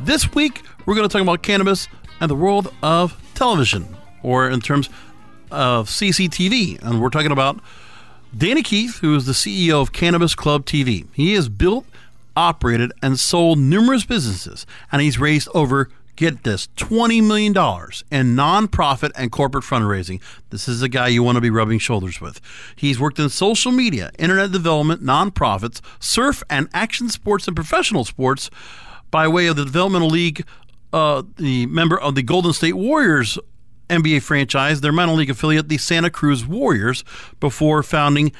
This week, we're going to talk about cannabis and the world of television, or in terms of CCTV. And we're talking about Danny Keith, who is the CEO of Cannabis Club TV. He has built, operated, and sold numerous businesses, and he's raised over get this $20 million in nonprofit and corporate fundraising. This is a guy you want to be rubbing shoulders with. He's worked in social media, internet development, nonprofits, surf and action sports, and professional sports by way of the Developmental League, uh, the member of the Golden State Warriors NBA franchise, their minor league affiliate, the Santa Cruz Warriors, before founding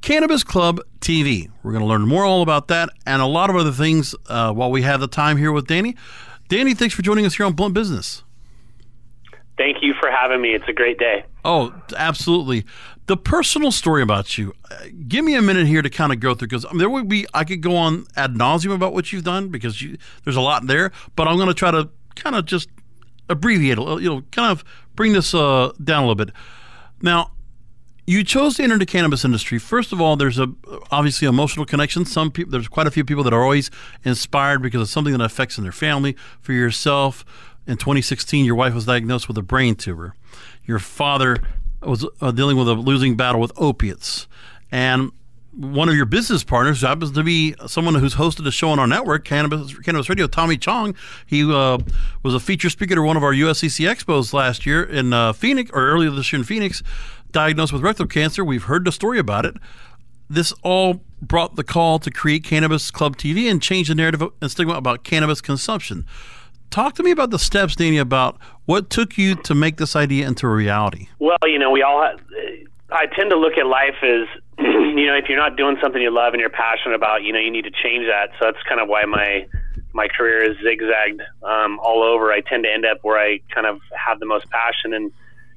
Cannabis Club TV. We're going to learn more all about that and a lot of other things uh, while we have the time here with Danny. Danny, thanks for joining us here on Blunt Business. Thank you for having me. It's a great day. Oh, absolutely. The personal story about you. Uh, give me a minute here to kind of go through because there would be I could go on ad nauseum about what you've done because you, there's a lot there, but I'm going to try to kind of just abbreviate, you know, kind of bring this uh, down a little bit. Now, you chose to enter the cannabis industry. First of all, there's a obviously emotional connection. Some people, there's quite a few people that are always inspired because of something that affects in their family. For yourself, in 2016, your wife was diagnosed with a brain tumor. Your father was uh, dealing with a losing battle with opiates, and one of your business partners who happens to be someone who's hosted a show on our network, Cannabis Cannabis Radio. Tommy Chong, he uh, was a feature speaker at one of our USCC expos last year in uh, Phoenix, or earlier this year in Phoenix diagnosed with rectal cancer. We've heard the story about it. This all brought the call to create Cannabis Club TV and change the narrative and stigma about cannabis consumption. Talk to me about the steps, Danny, about what took you to make this idea into a reality. Well, you know, we all. Have, I tend to look at life as, you know, if you're not doing something you love and you're passionate about, you know, you need to change that. So that's kind of why my my career is zigzagged um, all over. I tend to end up where I kind of have the most passion and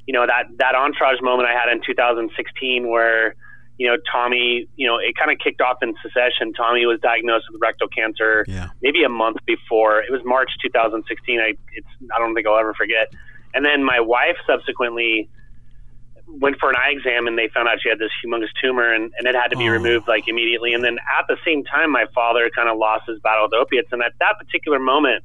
you know that that entourage moment I had in 2016 where you know Tommy you know it kind of kicked off in succession. Tommy was diagnosed with rectal cancer yeah. maybe a month before. It was March 2016. I it's I don't think I'll ever forget. And then my wife subsequently went for an eye exam and they found out she had this humongous tumor and, and it had to be oh. removed like immediately. And then at the same time, my father kind of lost his battle with opiates. And at that particular moment,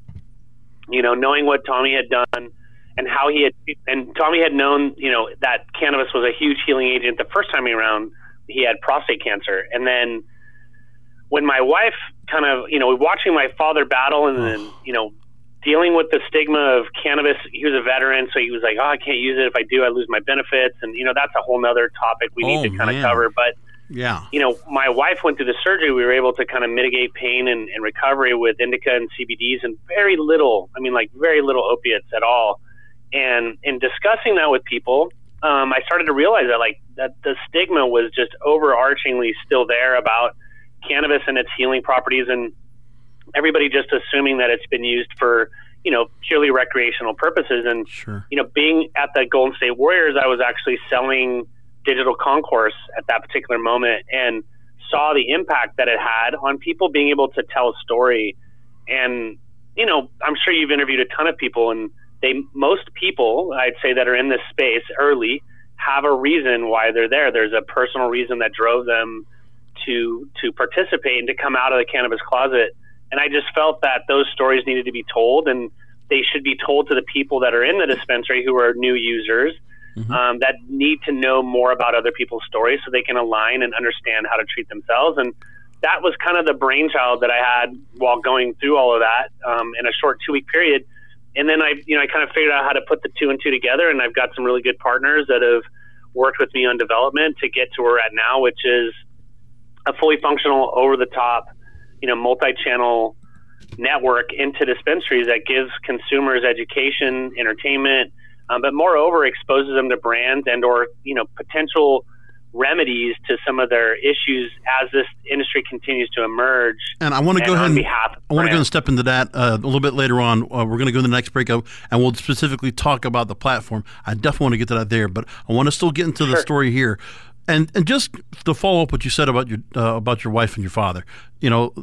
you know, knowing what Tommy had done and how he had and Tommy had known, you know, that cannabis was a huge healing agent the first time around. He had prostate cancer, and then when my wife kind of, you know, watching my father battle, and then you know, dealing with the stigma of cannabis. He was a veteran, so he was like, "Oh, I can't use it. If I do, I lose my benefits." And you know, that's a whole nother topic we need oh, to kind man. of cover. But yeah, you know, my wife went through the surgery. We were able to kind of mitigate pain and, and recovery with indica and CBDs, and very little. I mean, like very little opiates at all. And in discussing that with people, um, I started to realize that like that the stigma was just overarchingly still there about cannabis and its healing properties, and everybody just assuming that it's been used for you know purely recreational purposes. And sure. you know, being at the Golden State Warriors, I was actually selling digital concourse at that particular moment, and saw the impact that it had on people being able to tell a story. And you know, I'm sure you've interviewed a ton of people and they most people I'd say that are in this space early have a reason why they're there. There's a personal reason that drove them to to participate and to come out of the cannabis closet. And I just felt that those stories needed to be told, and they should be told to the people that are in the dispensary who are new users mm-hmm. um, that need to know more about other people's stories so they can align and understand how to treat themselves. And that was kind of the brainchild that I had while going through all of that um, in a short two week period and then I, you know, I kind of figured out how to put the two and two together, and I've got some really good partners that have worked with me on development to get to where we're at now, which is a fully functional, over the top, you know, multi-channel network into dispensaries that gives consumers education, entertainment, um, but moreover exposes them to brands and or you know potential remedies to some of their issues as this industry continues to emerge. And I want to go ahead and I want to go and step into that uh, a little bit later on. Uh, we're going to go to the next break up, and we'll specifically talk about the platform. I definitely want to get to that there, but I want to still get into the story here, and and just to follow up what you said about your uh, about your wife and your father. You know,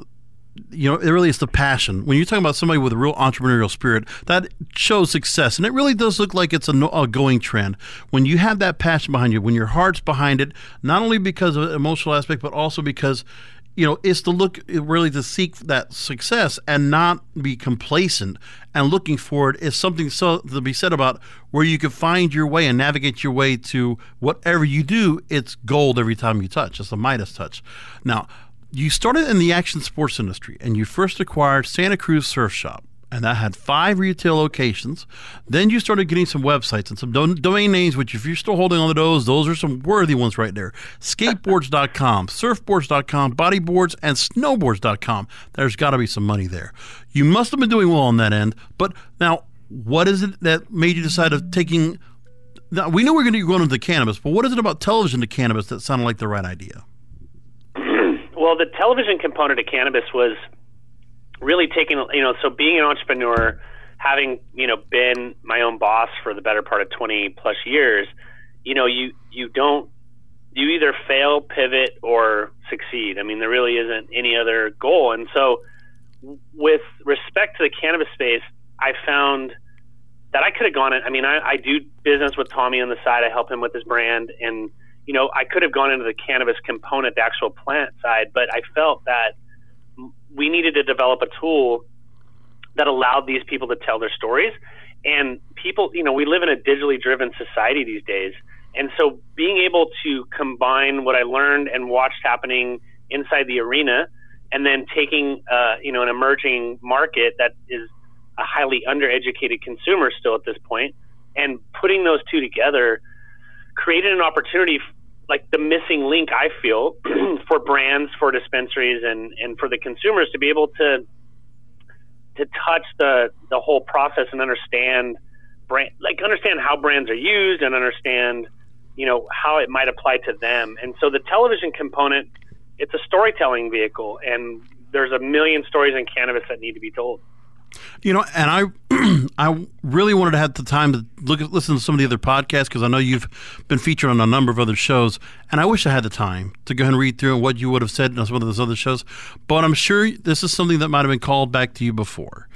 you know, it really is the passion. When you're talking about somebody with a real entrepreneurial spirit, that shows success. And it really does look like it's a, a, going trend. When you have that passion behind you, when your heart's behind it, not only because of the emotional aspect, but also because you know, it's to look really to seek that success and not be complacent and looking for it is something so to be said about where you can find your way and navigate your way to whatever you do. It's gold every time you touch. It's a Midas touch. Now, you started in the action sports industry and you first acquired Santa Cruz Surf Shop and that had five retail locations. Then you started getting some websites and some domain names, which if you're still holding on to those, those are some worthy ones right there. Skateboards.com, surfboards.com, bodyboards, and snowboards.com. There's got to be some money there. You must have been doing well on that end. But now, what is it that made you decide of taking? Now, we know we're going to go into cannabis, but what is it about television to cannabis that sounded like the right idea? Television component of cannabis was really taking, you know, so being an entrepreneur, having, you know, been my own boss for the better part of 20 plus years, you know, you, you don't, you either fail, pivot, or succeed. I mean, there really isn't any other goal. And so, with respect to the cannabis space, I found that I could have gone in. I mean, I, I do business with Tommy on the side. I help him with his brand. And, you know, I could have gone into the cannabis component, the actual plant side, but I felt that we needed to develop a tool that allowed these people to tell their stories. And people, you know, we live in a digitally driven society these days. And so being able to combine what I learned and watched happening inside the arena and then taking, uh, you know, an emerging market that is a highly undereducated consumer still at this point and putting those two together created an opportunity like the missing link I feel for brands, for dispensaries, and and for the consumers to be able to to touch the the whole process and understand brand like understand how brands are used and understand you know how it might apply to them. And so the television component, it's a storytelling vehicle, and there's a million stories in cannabis that need to be told. You know, and I, I really wanted to have the time to look at, listen to some of the other podcasts because I know you've been featured on a number of other shows, and I wish I had the time to go and read through what you would have said on some of those other shows. But I'm sure this is something that might have been called back to you before.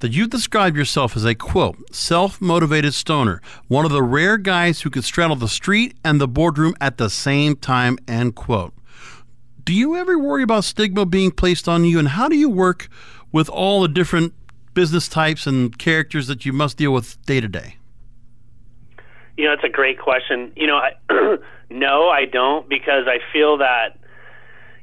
That you describe yourself as a quote self motivated stoner, one of the rare guys who could straddle the street and the boardroom at the same time. End quote. Do you ever worry about stigma being placed on you, and how do you work with all the different business types and characters that you must deal with day to day? You know, it's a great question. You know, I, no, I don't because I feel that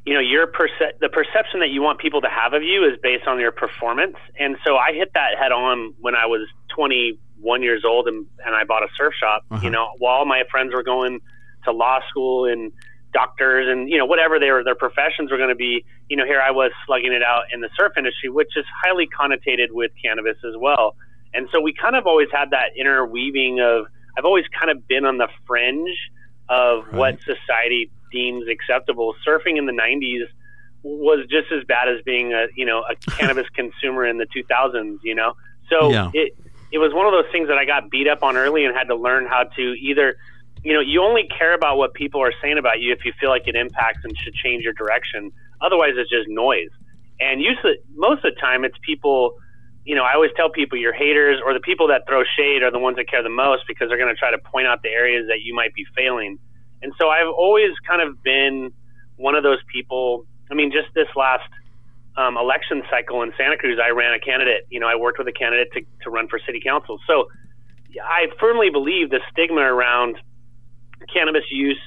you know your perce- the perception that you want people to have of you is based on your performance, and so I hit that head on when I was 21 years old and and I bought a surf shop. Uh-huh. You know, while my friends were going to law school and doctors and you know whatever their their professions were going to be you know here I was slugging it out in the surf industry which is highly connotated with cannabis as well and so we kind of always had that interweaving of I've always kind of been on the fringe of right. what society deems acceptable surfing in the 90s was just as bad as being a you know a cannabis consumer in the 2000s you know so yeah. it it was one of those things that I got beat up on early and had to learn how to either you know, you only care about what people are saying about you if you feel like it impacts and should change your direction. Otherwise, it's just noise. And usually, most of the time, it's people. You know, I always tell people your haters or the people that throw shade are the ones that care the most because they're going to try to point out the areas that you might be failing. And so I've always kind of been one of those people. I mean, just this last um, election cycle in Santa Cruz, I ran a candidate. You know, I worked with a candidate to, to run for city council. So I firmly believe the stigma around cannabis use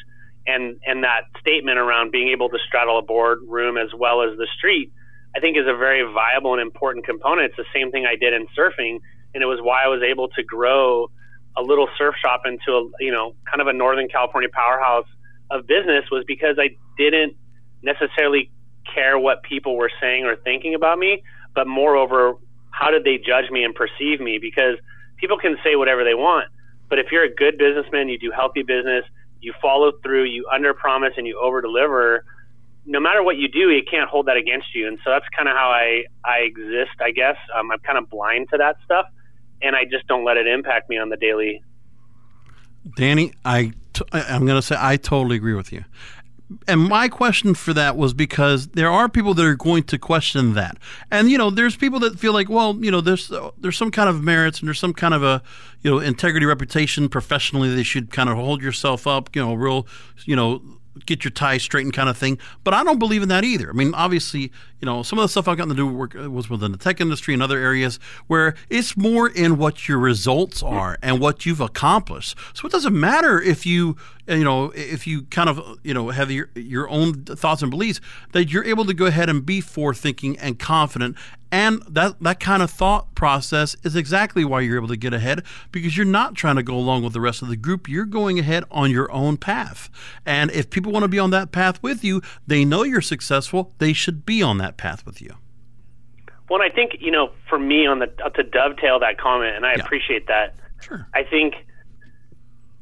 and and that statement around being able to straddle a boardroom as well as the street, I think is a very viable and important component. It's the same thing I did in surfing, and it was why I was able to grow a little surf shop into a you know kind of a Northern California powerhouse of business was because I didn't necessarily care what people were saying or thinking about me, but moreover, how did they judge me and perceive me? Because people can say whatever they want, but if you're a good businessman, you do healthy business, you follow through, you under promise and you over deliver, no matter what you do, you can't hold that against you. And so that's kind of how I I exist, I guess. Um, I'm kind of blind to that stuff, and I just don't let it impact me on the daily. Danny, I t- I'm going to say I totally agree with you. And my question for that was because there are people that are going to question that, and you know, there's people that feel like, well, you know, there's uh, there's some kind of merits and there's some kind of a you know integrity, reputation, professionally, they should kind of hold yourself up, you know, real, you know, get your tie straightened kind of thing. But I don't believe in that either. I mean, obviously, you know, some of the stuff I've gotten to do work uh, was within the tech industry and other areas where it's more in what your results are and what you've accomplished. So it doesn't matter if you, you know, if you kind of, you know, have your, your own thoughts and beliefs, that you're able to go ahead and be forward thinking and confident and that, that kind of thought process is exactly why you're able to get ahead because you're not trying to go along with the rest of the group. You're going ahead on your own path. And if people want to be on that path with you, they know you're successful. They should be on that path with you. Well, I think, you know, for me on the to dovetail that comment, and I yeah. appreciate that. Sure. I think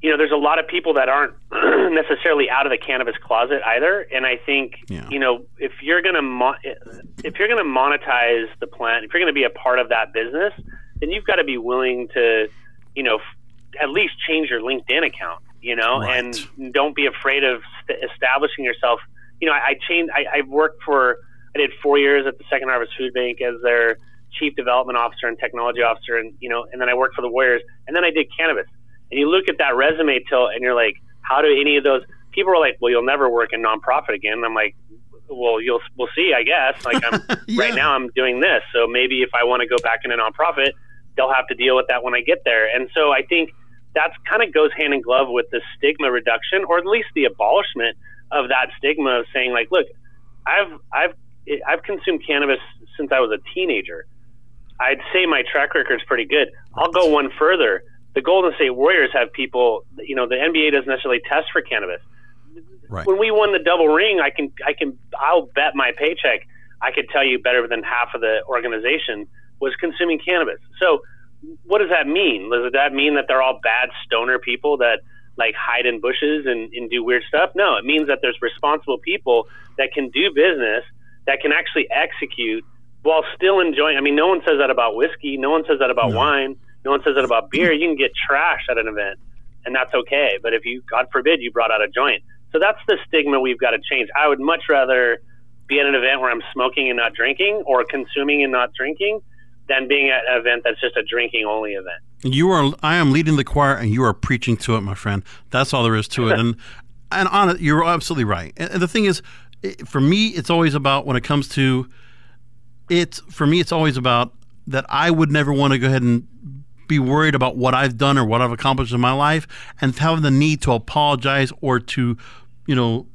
you know, there's a lot of people that aren't necessarily out of the cannabis closet either. And I think, yeah. you know, if you're going to mo- if you're going to monetize the plant, if you're going to be a part of that business, then you've got to be willing to, you know, f- at least change your LinkedIn account, you know, right. and don't be afraid of st- establishing yourself. You know, I, I changed. I, I worked for. I did four years at the Second Harvest Food Bank as their chief development officer and technology officer, and you know, and then I worked for the Warriors, and then I did cannabis and you look at that resume till and you're like, how do any of those people are like, well, you'll never work in nonprofit again. And I'm like, well, you'll we'll see, I guess. Like I'm yeah. right now, I'm doing this, so maybe if I want to go back in a nonprofit, they'll have to deal with that when I get there. And so I think that's kind of goes hand in glove with the stigma reduction, or at least the abolishment of that stigma of saying like, look, I've I've I've consumed cannabis since I was a teenager. I'd say my track record is pretty good. I'll go one further the Golden State Warriors have people. You know, the NBA doesn't necessarily test for cannabis. Right. When we won the double ring, I can, I can, I'll bet my paycheck. I could tell you better than half of the organization was consuming cannabis. So, what does that mean? Does that mean that they're all bad stoner people that like hide in bushes and, and do weird stuff? No, it means that there's responsible people that can do business that can actually execute while still enjoying. I mean, no one says that about whiskey. No one says that about no. wine. No one says that about beer. You can get trashed at an event, and that's okay. But if you, God forbid, you brought out a joint, so that's the stigma we've got to change. I would much rather be at an event where I'm smoking and not drinking, or consuming and not drinking, than being at an event that's just a drinking only event. You are. I am leading the choir, and you are preaching to it, my friend. That's all there is to it. and and on it, you're absolutely right. And the thing is, for me, it's always about when it comes to it's For me, it's always about that I would never want to go ahead and be worried about what I've done or what I've accomplished in my life and having the need to apologize or to, you know,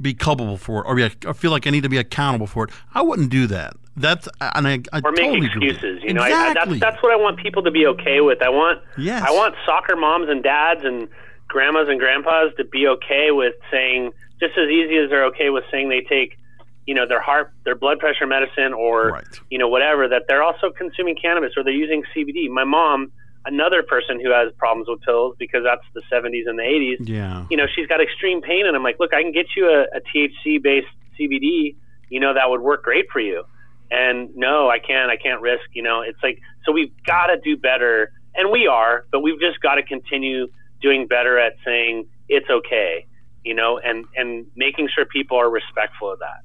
be culpable for it or, be, or feel like I need to be accountable for it. I wouldn't do that. That's and I, I or totally make excuses. You know, exactly. I, that's that's what I want people to be okay with. I want yes. I want soccer moms and dads and grandmas and grandpas to be okay with saying just as easy as they're okay with saying they take you know their heart their blood pressure medicine or right. you know whatever that they're also consuming cannabis or they're using CBD. My mom, another person who has problems with pills because that's the 70s and the 80s. Yeah. You know, she's got extreme pain and I'm like, "Look, I can get you a, a THC based CBD, you know that would work great for you." And no, I can't. I can't risk, you know. It's like so we've got to do better and we are, but we've just got to continue doing better at saying it's okay, you know, and and making sure people are respectful of that.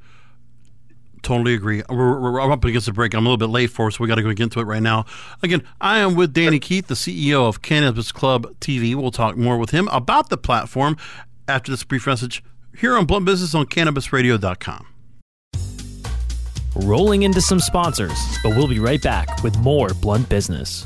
Totally agree. We're, we're, up against the break. I'm a little bit late for us, so we got to go into it right now. Again, I am with Danny Keith, the CEO of Cannabis Club TV. We'll talk more with him about the platform after this brief message here on Blunt Business on CannabisRadio.com. Rolling into some sponsors, but we'll be right back with more Blunt Business.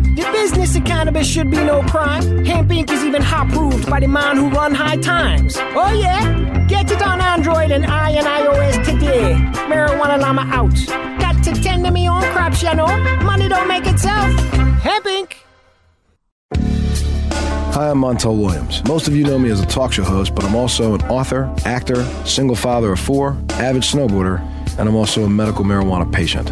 The business of cannabis should be no crime. Hempire. is even hot proved by the man who run high times. Oh yeah? Get it on Android and I and iOS today. Marijuana Llama out. Got to tend to me own crops, you know. Money don't make itself. Hempire. Hi, I'm Montel Williams. Most of you know me as a talk show host, but I'm also an author, actor, single father of four, avid snowboarder, and I'm also a medical marijuana patient.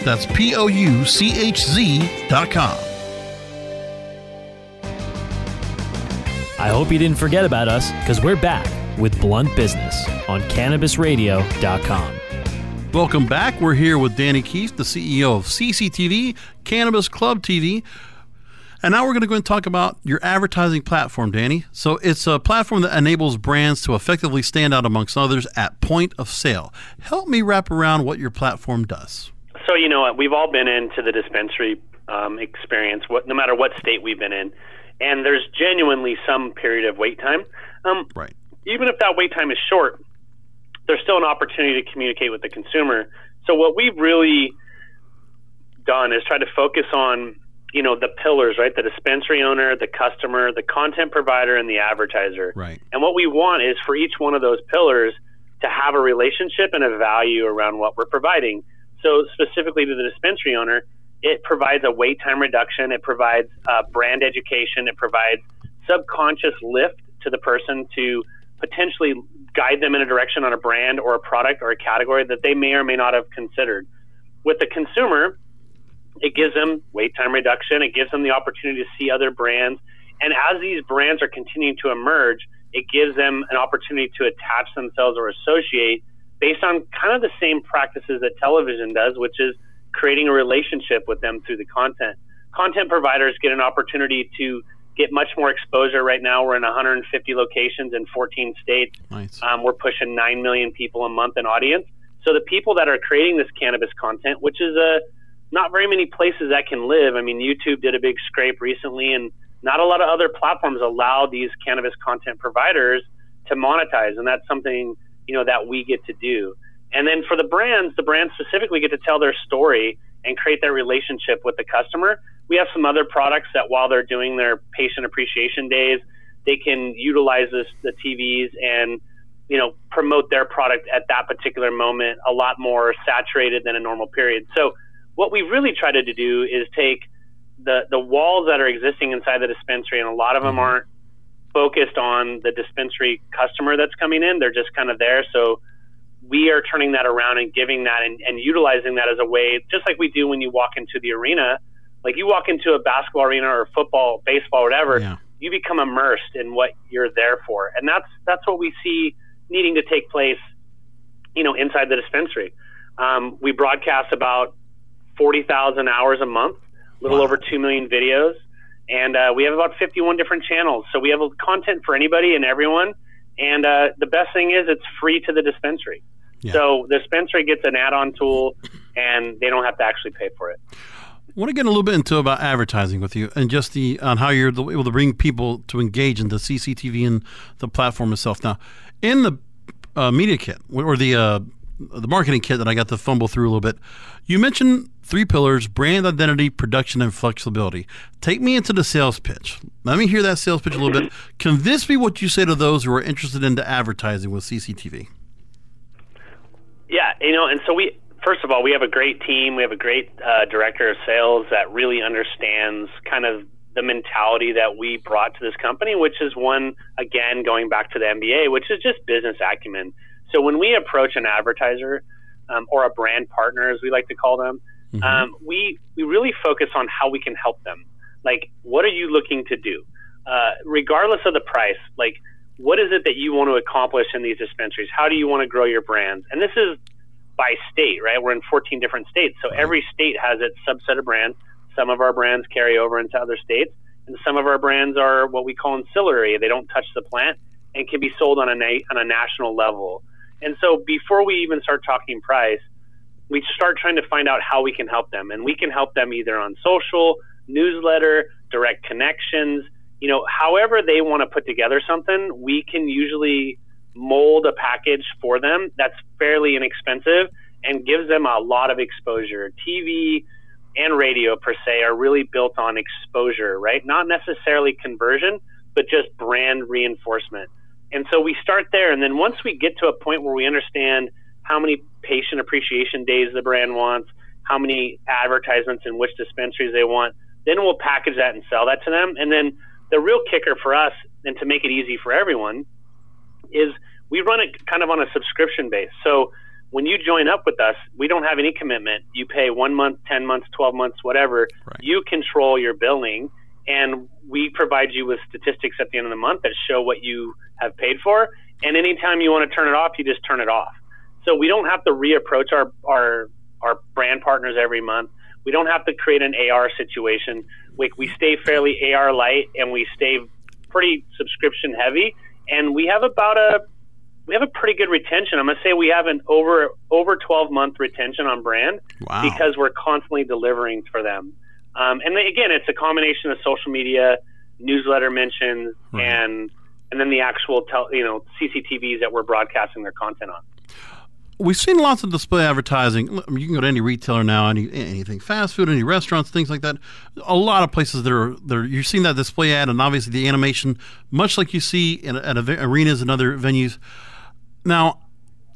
That's P O U C H Z dot com. I hope you didn't forget about us because we're back with Blunt Business on CannabisRadio.com. Welcome back. We're here with Danny Keith, the CEO of CCTV, Cannabis Club TV. And now we're going to go and talk about your advertising platform, Danny. So it's a platform that enables brands to effectively stand out amongst others at point of sale. Help me wrap around what your platform does. So you know what, we've all been into the dispensary um, experience, what, no matter what state we've been in, and there's genuinely some period of wait time. Um, Right. even if that wait time is short, there's still an opportunity to communicate with the consumer. So what we've really done is try to focus on, you know, the pillars, right? The dispensary owner, the customer, the content provider, and the advertiser. Right. And what we want is for each one of those pillars to have a relationship and a value around what we're providing. So specifically to the dispensary owner, it provides a wait time reduction. It provides uh, brand education. It provides subconscious lift to the person to potentially guide them in a direction on a brand or a product or a category that they may or may not have considered. With the consumer, it gives them wait time reduction. It gives them the opportunity to see other brands. And as these brands are continuing to emerge, it gives them an opportunity to attach themselves or associate based on kind of the same practices that television does, which is creating a relationship with them through the content. Content providers get an opportunity to get much more exposure right now. We're in 150 locations in 14 states. Nice. Um, we're pushing 9 million people a month in audience. So the people that are creating this cannabis content, which is a not very many places that can live. I mean, YouTube did a big scrape recently, and not a lot of other platforms allow these cannabis content providers to monetize, and that's something you know that we get to do. And then for the brands, the brands specifically get to tell their story and create their relationship with the customer. We have some other products that while they're doing their patient appreciation days, they can utilize this, the TVs and you know promote their product at that particular moment a lot more saturated than a normal period. So what we really tried to do is take the the walls that are existing inside the dispensary, and a lot of them mm-hmm. aren't focused on the dispensary customer that's coming in. They're just kind of there. So we are turning that around and giving that and, and utilizing that as a way, just like we do when you walk into the arena. Like you walk into a basketball arena or football, baseball, whatever, Yeah. you become immersed in what you're there for, and that's that's what we see needing to take place, you know, inside the dispensary. Um, we broadcast about forty thousand hours a month, a little Wow. over two million videos, and uh, we have about fifty-one different channels. So we have content for anybody and everyone. And uh, the best thing is it's free to the dispensary. Yeah. So the dispensary gets an add-on tool, and they don't have to actually pay for it. I want to get a little bit into about advertising with you and just the on how you're able to bring people to engage in the CCTV and the platform itself. Now, in the uh, media kit or the uh, the marketing kit that I got to fumble through a little bit, you mentioned three pillars: brand identity, production, and flexibility. Take me into the sales pitch. Let me hear that sales pitch a little bit. Convince me what you say to those who are interested into advertising with CCTV. Yeah, you know, and so we first of all we have a great team. We have a great uh, director of sales that really understands kind of the mentality that we brought to this company, which is one again going back to the MBA, which is just business acumen. So when we approach an advertiser um, or a brand partner, as we like to call them, um, we we really focus on how we can help them. Like, what are you looking to do? uh, regardless of the price, like what is it that you want to accomplish in these dispensaries? How do you want to grow your brands? And this is by state, right? We're in 14 different states, so every state has its subset of brands. Some of our brands carry over into other states, and some of our brands are what we call ancillary. They don't touch the plant and can be sold on a na- on a national level. And so, before we even start talking price, we start trying to find out how we can help them, and we can help them either on social, newsletter, direct connections. You know, however they want to put together something, we can usually mold a package for them that's fairly inexpensive and gives them a lot of exposure. TV and radio per se are really built on exposure, right? Not necessarily conversion, but just brand reinforcement. And so we start there. And then once we get to a point where we understand how many patient appreciation days the brand wants, how many advertisements in which dispensaries they want, then we'll package that and sell that to them. And then the real kicker for us, and to make it easy for everyone, is we run it kind of on a subscription base. So when you join up with us, we don't have any commitment. You pay one month, 10 months, 12 months, whatever. Right. You control your billing, and we provide you with statistics at the end of the month that show what you have paid for. And anytime you want to turn it off, you just turn it off. So we don't have to reapproach our, our, our brand partners every month. We don't have to create an AR situation. We, we stay fairly AR light and we stay pretty subscription heavy. And we have about a we have a pretty good retention. I'm gonna say we have an over over 12 month retention on brand Wow. because we're constantly delivering for them. Um, and then, again, it's a combination of social media, newsletter mentions, Right. and and then the actual tel- you know CCTVs that we're broadcasting their content on. We've seen lots of display advertising. You can go to any retailer now, any anything fast food, any restaurants, things like that. A lot of places that are there. You're seeing that display ad, and obviously the animation, much like you see in at arenas and other venues. Now,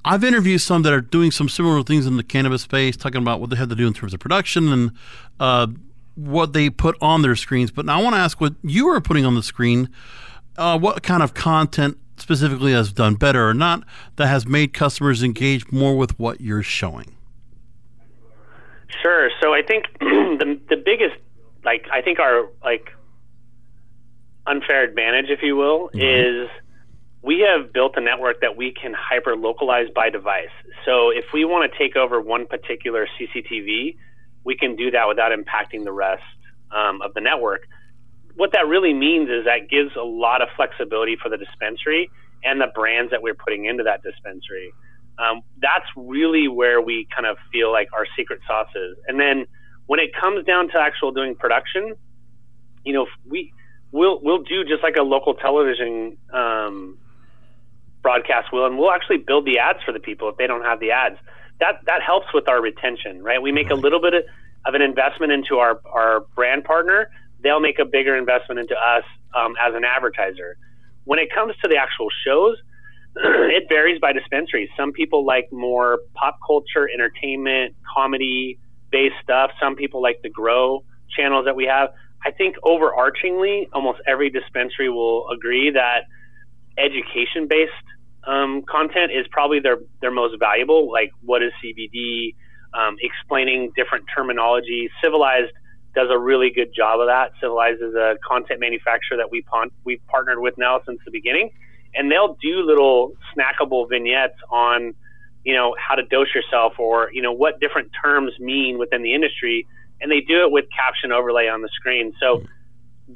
I've interviewed some that are doing some similar things in the cannabis space, talking about what they have to do in terms of production and uh, what they put on their screens. But now I want to ask what you are putting on the screen. Uh, what kind of content specifically has done better or not that has made customers engage more with what you're showing? Sure. So I think the the biggest like I think our like unfair advantage, if you will, is we have built a network that we can hyper localize by device. So if we want to take over one particular CCTV, we can do that without impacting the rest um, of the network. What that really means is that gives a lot of flexibility for the dispensary and the brands that we're putting into that dispensary. Um, that's really where we kind of feel like our secret sauce is. And then when it comes down to actual doing production, you know, we we'll we'll do just like a local television um, broadcast will, and we'll actually build the ads for the people if they don't have the ads. That that helps with our retention, right? We make a little bit of, of an investment into our our brand partner. They'll make a bigger investment into us um, as an advertiser. When it comes to the actual shows, it varies by dispensary. Some people like more pop culture, entertainment, comedy based stuff. Some people like the grow channels that we have. I think overarchingly, almost every dispensary will agree that education based um, content is probably their, their most valuable. Like, what is CBD? Um, explaining different terminology. Civilized does a really good job of that. Civilized is a content manufacturer that we pon- we've partnered with now since the beginning, and they'll do little snackable vignettes on, you know, how to dose yourself or you know what different terms mean within the industry, and they do it with caption overlay on the screen. So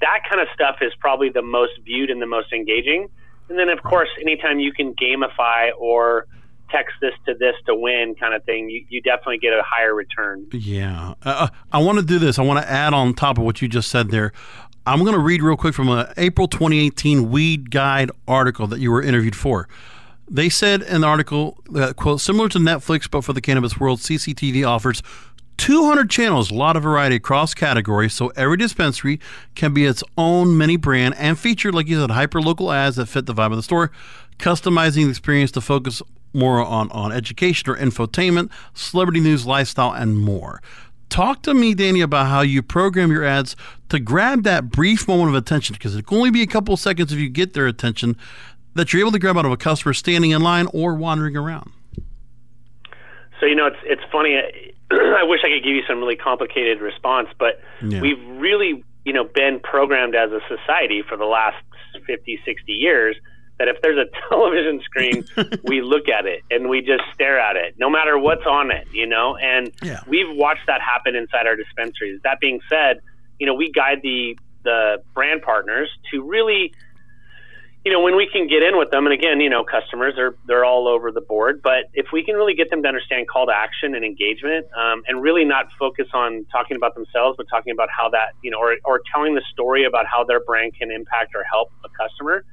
that kind of stuff is probably the most viewed and the most engaging. And then of course, anytime you can gamify or text this to this to win kind of thing, you, you definitely get a higher return. Yeah. Uh, I want to do this. I want to add on top of what you just said there. I'm going to read real quick from an April 2018 Weed Guide article that you were interviewed for. They said in the article that, quote, similar to Netflix, but for the cannabis world, CCTV offers 200 channels, a lot of variety across categories, so every dispensary can be its own mini brand and feature, like you said, hyper local ads that fit the vibe of the store, customizing the experience to focus more on, on education or infotainment, celebrity news, lifestyle, and more. Talk to me, Danny, about how you program your ads to grab that brief moment of attention, because it can only be a couple seconds if you get their attention that you're able to grab out of a customer standing in line or wandering around. So you know, it's it's funny. I wish I could give you some really complicated response, but Yeah. we've really you know, been programmed as a society for the last 50, 60 years that if there's a television screen, we look at it and we just stare at it, no matter what's on it, you know. And Yeah. we've watched that happen inside our dispensaries. That being said, you know, we guide the the brand partners to really, you know, when we can get in with them, and again, you know, customers are they're all over the board, but if we can really get them to understand call to action and engagement, um, and really not focus on talking about themselves, but talking about how that, you know, or or telling the story about how their brand can impact or help a customer,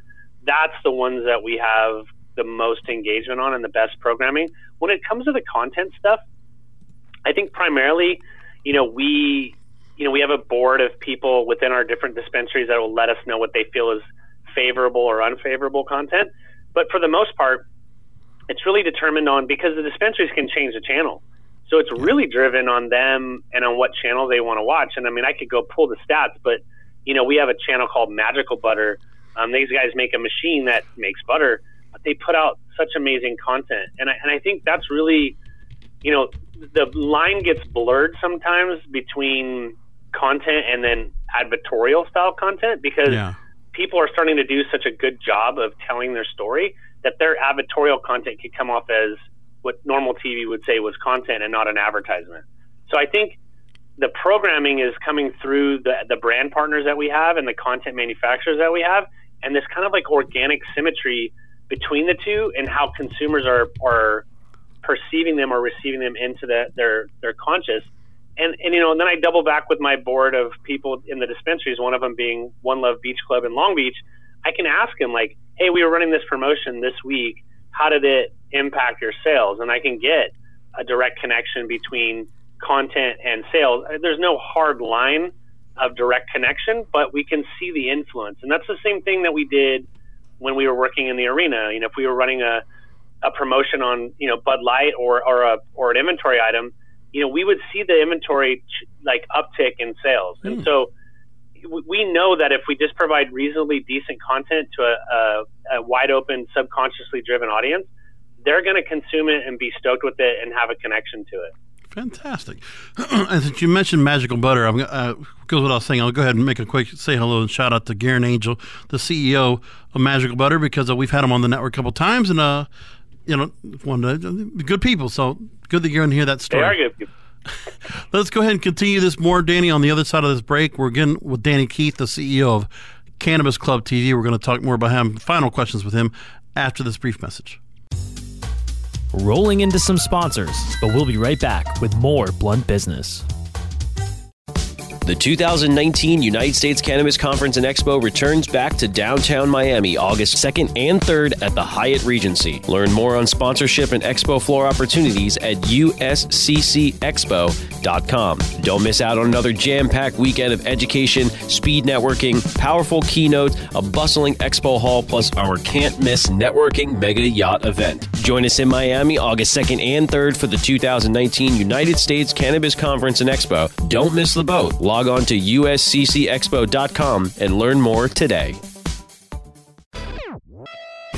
that's the ones that we have the most engagement on and the best programming. When it comes to the content stuff, I think primarily, you know, we, you know, we have a board of people within our different dispensaries that will let us know what they feel is favorable or unfavorable content. But for the most part, it's really determined on because the dispensaries can change the channel. So it's really driven on them and on what channel they want to watch. And I mean, I could go pull the stats, but you know, we have a channel called Magical Butter. Um, these guys make a machine that makes butter, but they put out such amazing content. And I, and I think that's really, you know, the line gets blurred sometimes between content and then advertorial style content because Yeah. People are starting to do such a good job of telling their story that their advertorial content could come off as what normal TV would say was content and not an advertisement. So I think the programming is coming through the the brand partners that we have and the content manufacturers that we have, and this kind of like organic symmetry between the two and how consumers are are perceiving them or receiving them into the, their their conscious. And and you know, and then I double back with my board of people in the dispensaries. One of them being One Love Beach Club in Long Beach. I can ask him like, "Hey, we were running this promotion this week. How did it impact your sales?" And I can get a direct connection between content and sales. Uh, there's no hard line of direct connection, but we can see the influence. And that's the same thing that we did when we were working in the arena. You know, if we were running a, a promotion on, you know, Bud Light or, or a, or an inventory item, you know, we would see the inventory like uptick in sales. And so we know that if we just provide reasonably decent content to a, a, a wide open, subconsciously driven audience, they're going to consume it and be stoked with it and have a connection to it. Fantastic. and since you mentioned magical butter, I'm uh, goes without saying. I'll go ahead and make a quick say hello and shout out to Garyn Angel, the CEO of Magical Butter, because uh, we've had him on the network a couple times, and uh, you know, one uh, good people. So good that you're going to hear that They story. are good people. Let's go ahead and continue this more, Danny. On the other side of this break, we're again with Danny Keith, the CEO of Cannabis Club TV. We're going to talk more about him. Final questions with him after this brief message. Rolling into some sponsors, but we'll be right back with more Blunt Business. The 2019 United States Cannabis Conference and Expo returns back to downtown Miami August 2nd and 3rd at the Hyatt Regency. Learn more on sponsorship and expo floor opportunities at usccexpo.com. Don't miss out on another jam packed weekend of education, speed networking, powerful keynotes, a bustling expo hall, plus our can't miss networking mega yacht event. Join us in Miami August 2nd and 3rd for the 2019 United States Cannabis Conference and Expo. Don't miss the boat. Log on to usccexpo.com and learn more today.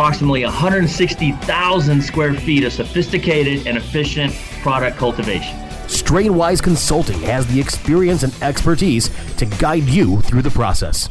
approximately 160,000 square feet of sophisticated and efficient product cultivation. Strainwise Consulting has the experience and expertise to guide you through the process.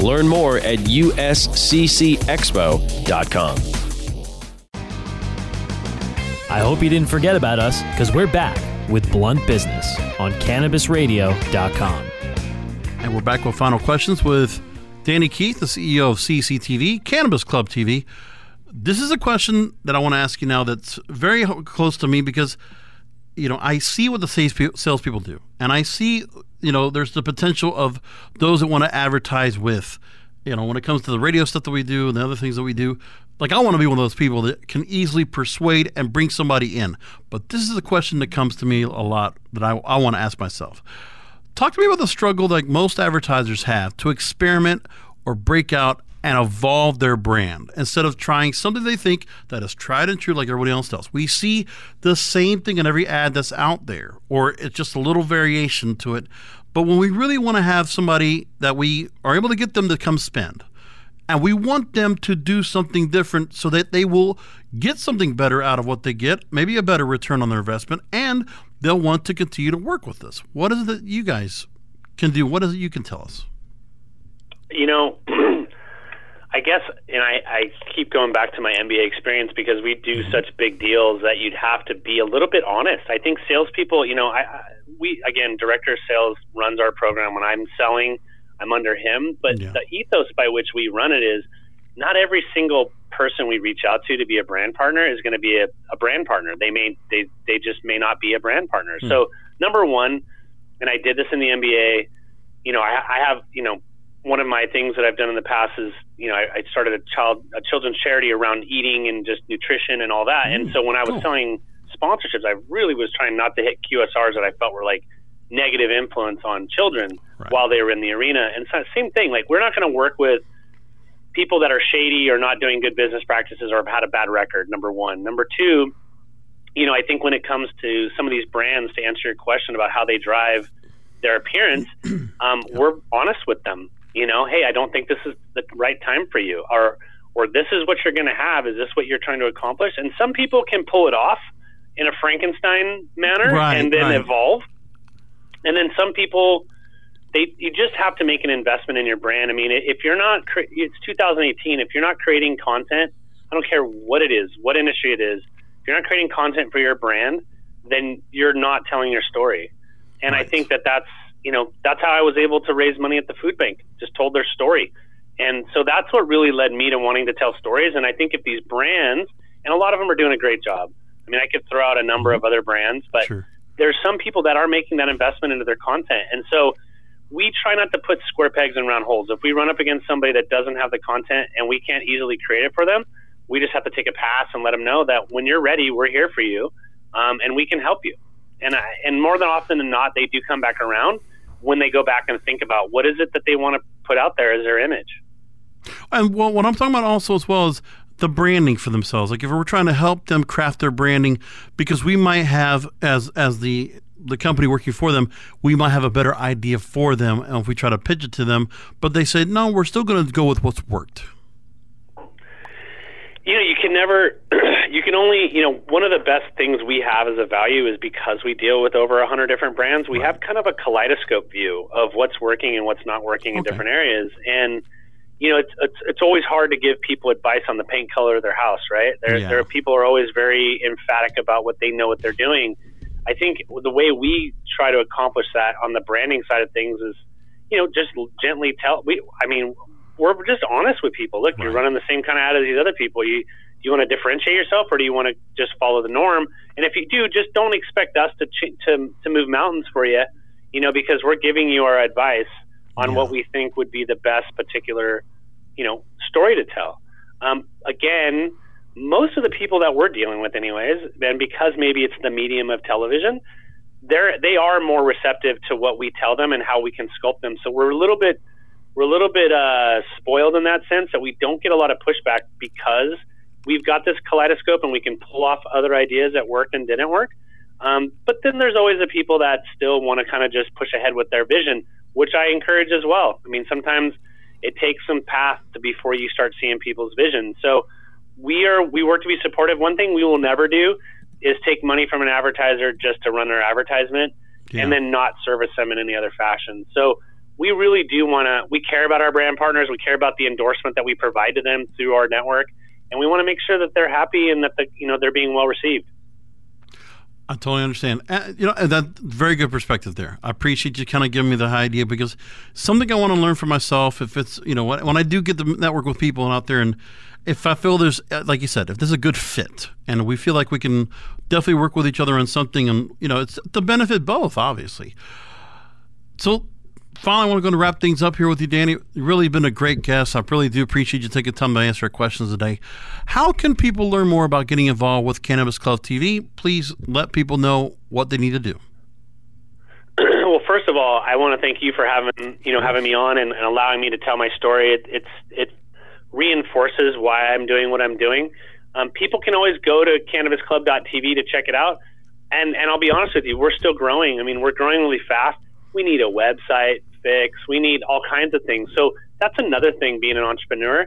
Learn more at usccexpo.com. I hope you didn't forget about us because we're back with Blunt Business on CannabisRadio.com. And we're back with final questions with Danny Keith, the CEO of CCTV, Cannabis Club TV. This is a question that I want to ask you now that's very close to me because, you know, I see what the salespeople do. And I see, you know, there's the potential of those that want to advertise with, you know, when it comes to the radio stuff that we do and the other things that we do. Like, I want to be one of those people that can easily persuade and bring somebody in. But this is a question that comes to me a lot that I, I want to ask myself. Talk to me about the struggle that most advertisers have to experiment or break out and evolve their brand instead of trying something they think that is tried and true like everybody else does. We see the same thing in every ad that's out there, or it's just a little variation to it. But when we really want to have somebody that we are able to get them to come spend, and we want them to do something different so that they will get something better out of what they get, maybe a better return on their investment, and they'll want to continue to work with us. What is it that you guys can do? What is it you can tell us? You know, I guess, and I, I keep going back to my NBA experience because we do mm-hmm. such big deals that you'd have to be a little bit honest. I think salespeople, you know, I, I we again, director of sales runs our program. When I'm selling, I'm under him, but yeah. the ethos by which we run it is not every single person we reach out to to be a brand partner is going to be a, a brand partner. They may they they just may not be a brand partner. Mm. So number one, and I did this in the NBA. You know, I, I have you know one of my things that I've done in the past is you know I, I started a child a children's charity around eating and just nutrition and all that. Mm. And so when I was cool. selling sponsorships, I really was trying not to hit QSRs that I felt were like negative influence on children right. while they were in the arena. And so same thing, like we're not going to work with people that are shady or not doing good business practices or have had a bad record, number one. Number two, you know, I think when it comes to some of these brands, to answer your question about how they drive their appearance, um, we're honest with them. You know, hey, I don't think this is the right time for you, or or this is what you're going to have. Is this what you're trying to accomplish? And some people can pull it off in a Frankenstein manner right, and then right. evolve. And then some people they you just have to make an investment in your brand. I mean, if you're not it's 2018, if you're not creating content, I don't care what it is, what industry it is, if you're not creating content for your brand, then you're not telling your story. And right. I think that that's you know that's how I was able to raise money at the food bank. Just told their story, and so that's what really led me to wanting to tell stories. And I think if these brands, and a lot of them are doing a great job. I mean, I could throw out a number mm-hmm. of other brands, but sure. there's some people that are making that investment into their content, and so we try not to put square pegs in round holes. If we run up against somebody that doesn't have the content and we can't easily create it for them, we just have to take a pass and let them know that when you're ready, we're here for you, um, and we can help you. And I, and more than often than not, they do come back around when they go back and think about what is it that they want to put out there as their image. And well, what I'm talking about also as well is the branding for themselves. Like if we're trying to help them craft their branding, because we might have as as the the company working for them, we might have a better idea for them and if we try to pitch it to them. But they say, no, we're still going to go with what's worked. You know, you can never, you can only, you know, one of the best things we have as a value is because we deal with over 100 different brands, we right. have kind of a kaleidoscope view of what's working and what's not working okay. in different areas. And, you know, it's, it's, it's always hard to give people advice on the paint color of their house, right? There, yeah. there are people are always very emphatic about what they know what they're doing I think the way we try to accomplish that on the branding side of things is, you know, just gently tell. We, I mean, we're just honest with people. Look, right. you're running the same kind of ad as these other people. You you want to differentiate yourself, or do you want to just follow the norm? And if you do, just don't expect us to ch- to to move mountains for you, you know, because we're giving you our advice on yeah. what we think would be the best particular, you know, story to tell. Um, again, most of the people that we're dealing with, anyways, and because maybe it's the medium of television, they're they are more receptive to what we tell them and how we can sculpt them. So we're a little bit we're a little bit uh, spoiled in that sense that we don't get a lot of pushback because we've got this kaleidoscope and we can pull off other ideas that worked and didn't work. Um, but then there's always the people that still want to kind of just push ahead with their vision, which I encourage as well. I mean, sometimes it takes some path to before you start seeing people's vision. So we are we work to be supportive. One thing we will never do is take money from an advertiser just to run their advertisement yeah. and then not service them in any other fashion. So we really do want to we care about our brand partners, we care about the endorsement that we provide to them through our network, and we want to make sure that they're happy and that the you know they're being well received. I totally understand. Uh, you know, that very good perspective there. I appreciate you kind of giving me the idea because something I want to learn for myself. If it's you know when, I do get the network with people out there, and if I feel there's uh, like you said, if there's a good fit, and we feel like we can definitely work with each other on something, and you know, it's to benefit both, obviously. So finally, I want to go to wrap things up here with you, Danny. You've really been a great guest. I really do appreciate you taking time to answer our questions today. How can people learn more about getting involved with Cannabis Club TV? Please let people know what they need to do. well, first of all, I want to thank you for having you know having me on and, and allowing me to tell my story. It, it's it reinforces why I'm doing what I'm doing. Um, people can always go to cannabisclub.tv to check it out. And and I'll be honest with you, we're still growing. I mean, we're growing really fast. We need a website fix. We need all kinds of things. So that's another thing being an entrepreneur.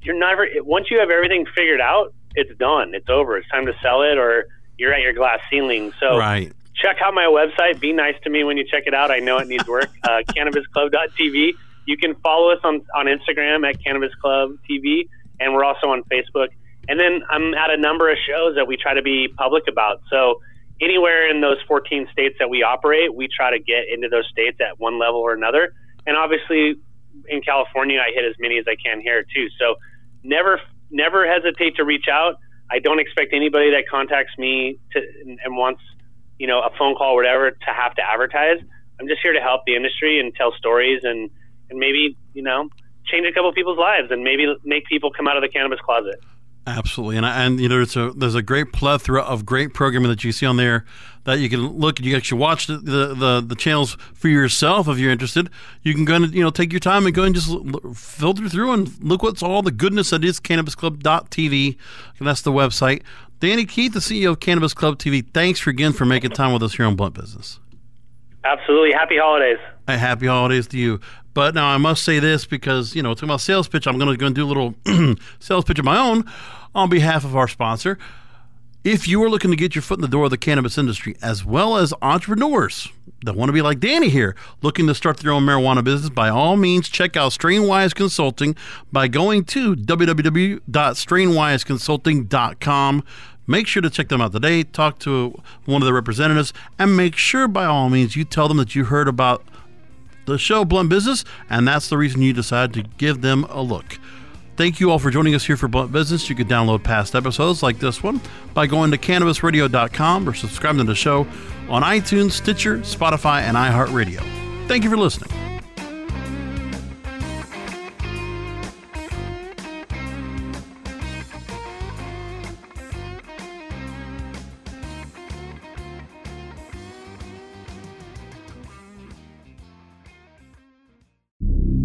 You're never once you have everything figured out, it's done. It's over. It's time to sell it or you're at your glass ceiling. So right. check out my website. Be nice to me when you check it out. I know it needs work. Uh, cannabisclub.tv. You can follow us on, on Instagram at Cannabis Club TV, and we're also on Facebook. And then I'm at a number of shows that we try to be public about. So anywhere in those 14 states that we operate, we try to get into those states at one level or another. And obviously, in California, I hit as many as I can here too. So never, never hesitate to reach out. I don't expect anybody that contacts me to and wants, you know, a phone call or whatever to have to advertise. I'm just here to help the industry and tell stories and and maybe you know change a couple people's lives and maybe make people come out of the cannabis closet. Absolutely, and and you know there's a there's a great plethora of great programming that you see on there that you can look and you actually watch the, the, the, the, channels for yourself if you're interested. You can go and you know take your time and go and just filter through and look what's all the goodness that is CannabisClub.tv, and that's the website. Danny Keith, the CEO of Cannabis Club TV. Thanks for again for making time with us here on Blunt Business. Absolutely, happy holidays. A happy holidays to you. But now I must say this because, you know, talking about sales pitch, I'm going to go and do a little sales pitch of my own on behalf of our sponsor. If you are looking to get your foot in the door of the cannabis industry, as well as entrepreneurs that want to be like Danny here, looking to start their own marijuana business, by all means, check out Strainwise Consulting by going to www.strainwiseconsulting.com. Make sure to check them out today. Talk to one of the representatives, and make sure, by all means, you tell them that you heard about the show Blunt Business, and that's the reason you decided to give them a look. Thank you all for joining us here for Blunt Business. You can download past episodes like this one by going to cannabisradio.com or subscribing to the show on iTunes, Stitcher, Spotify, and iHeartRadio. Thank you for listening.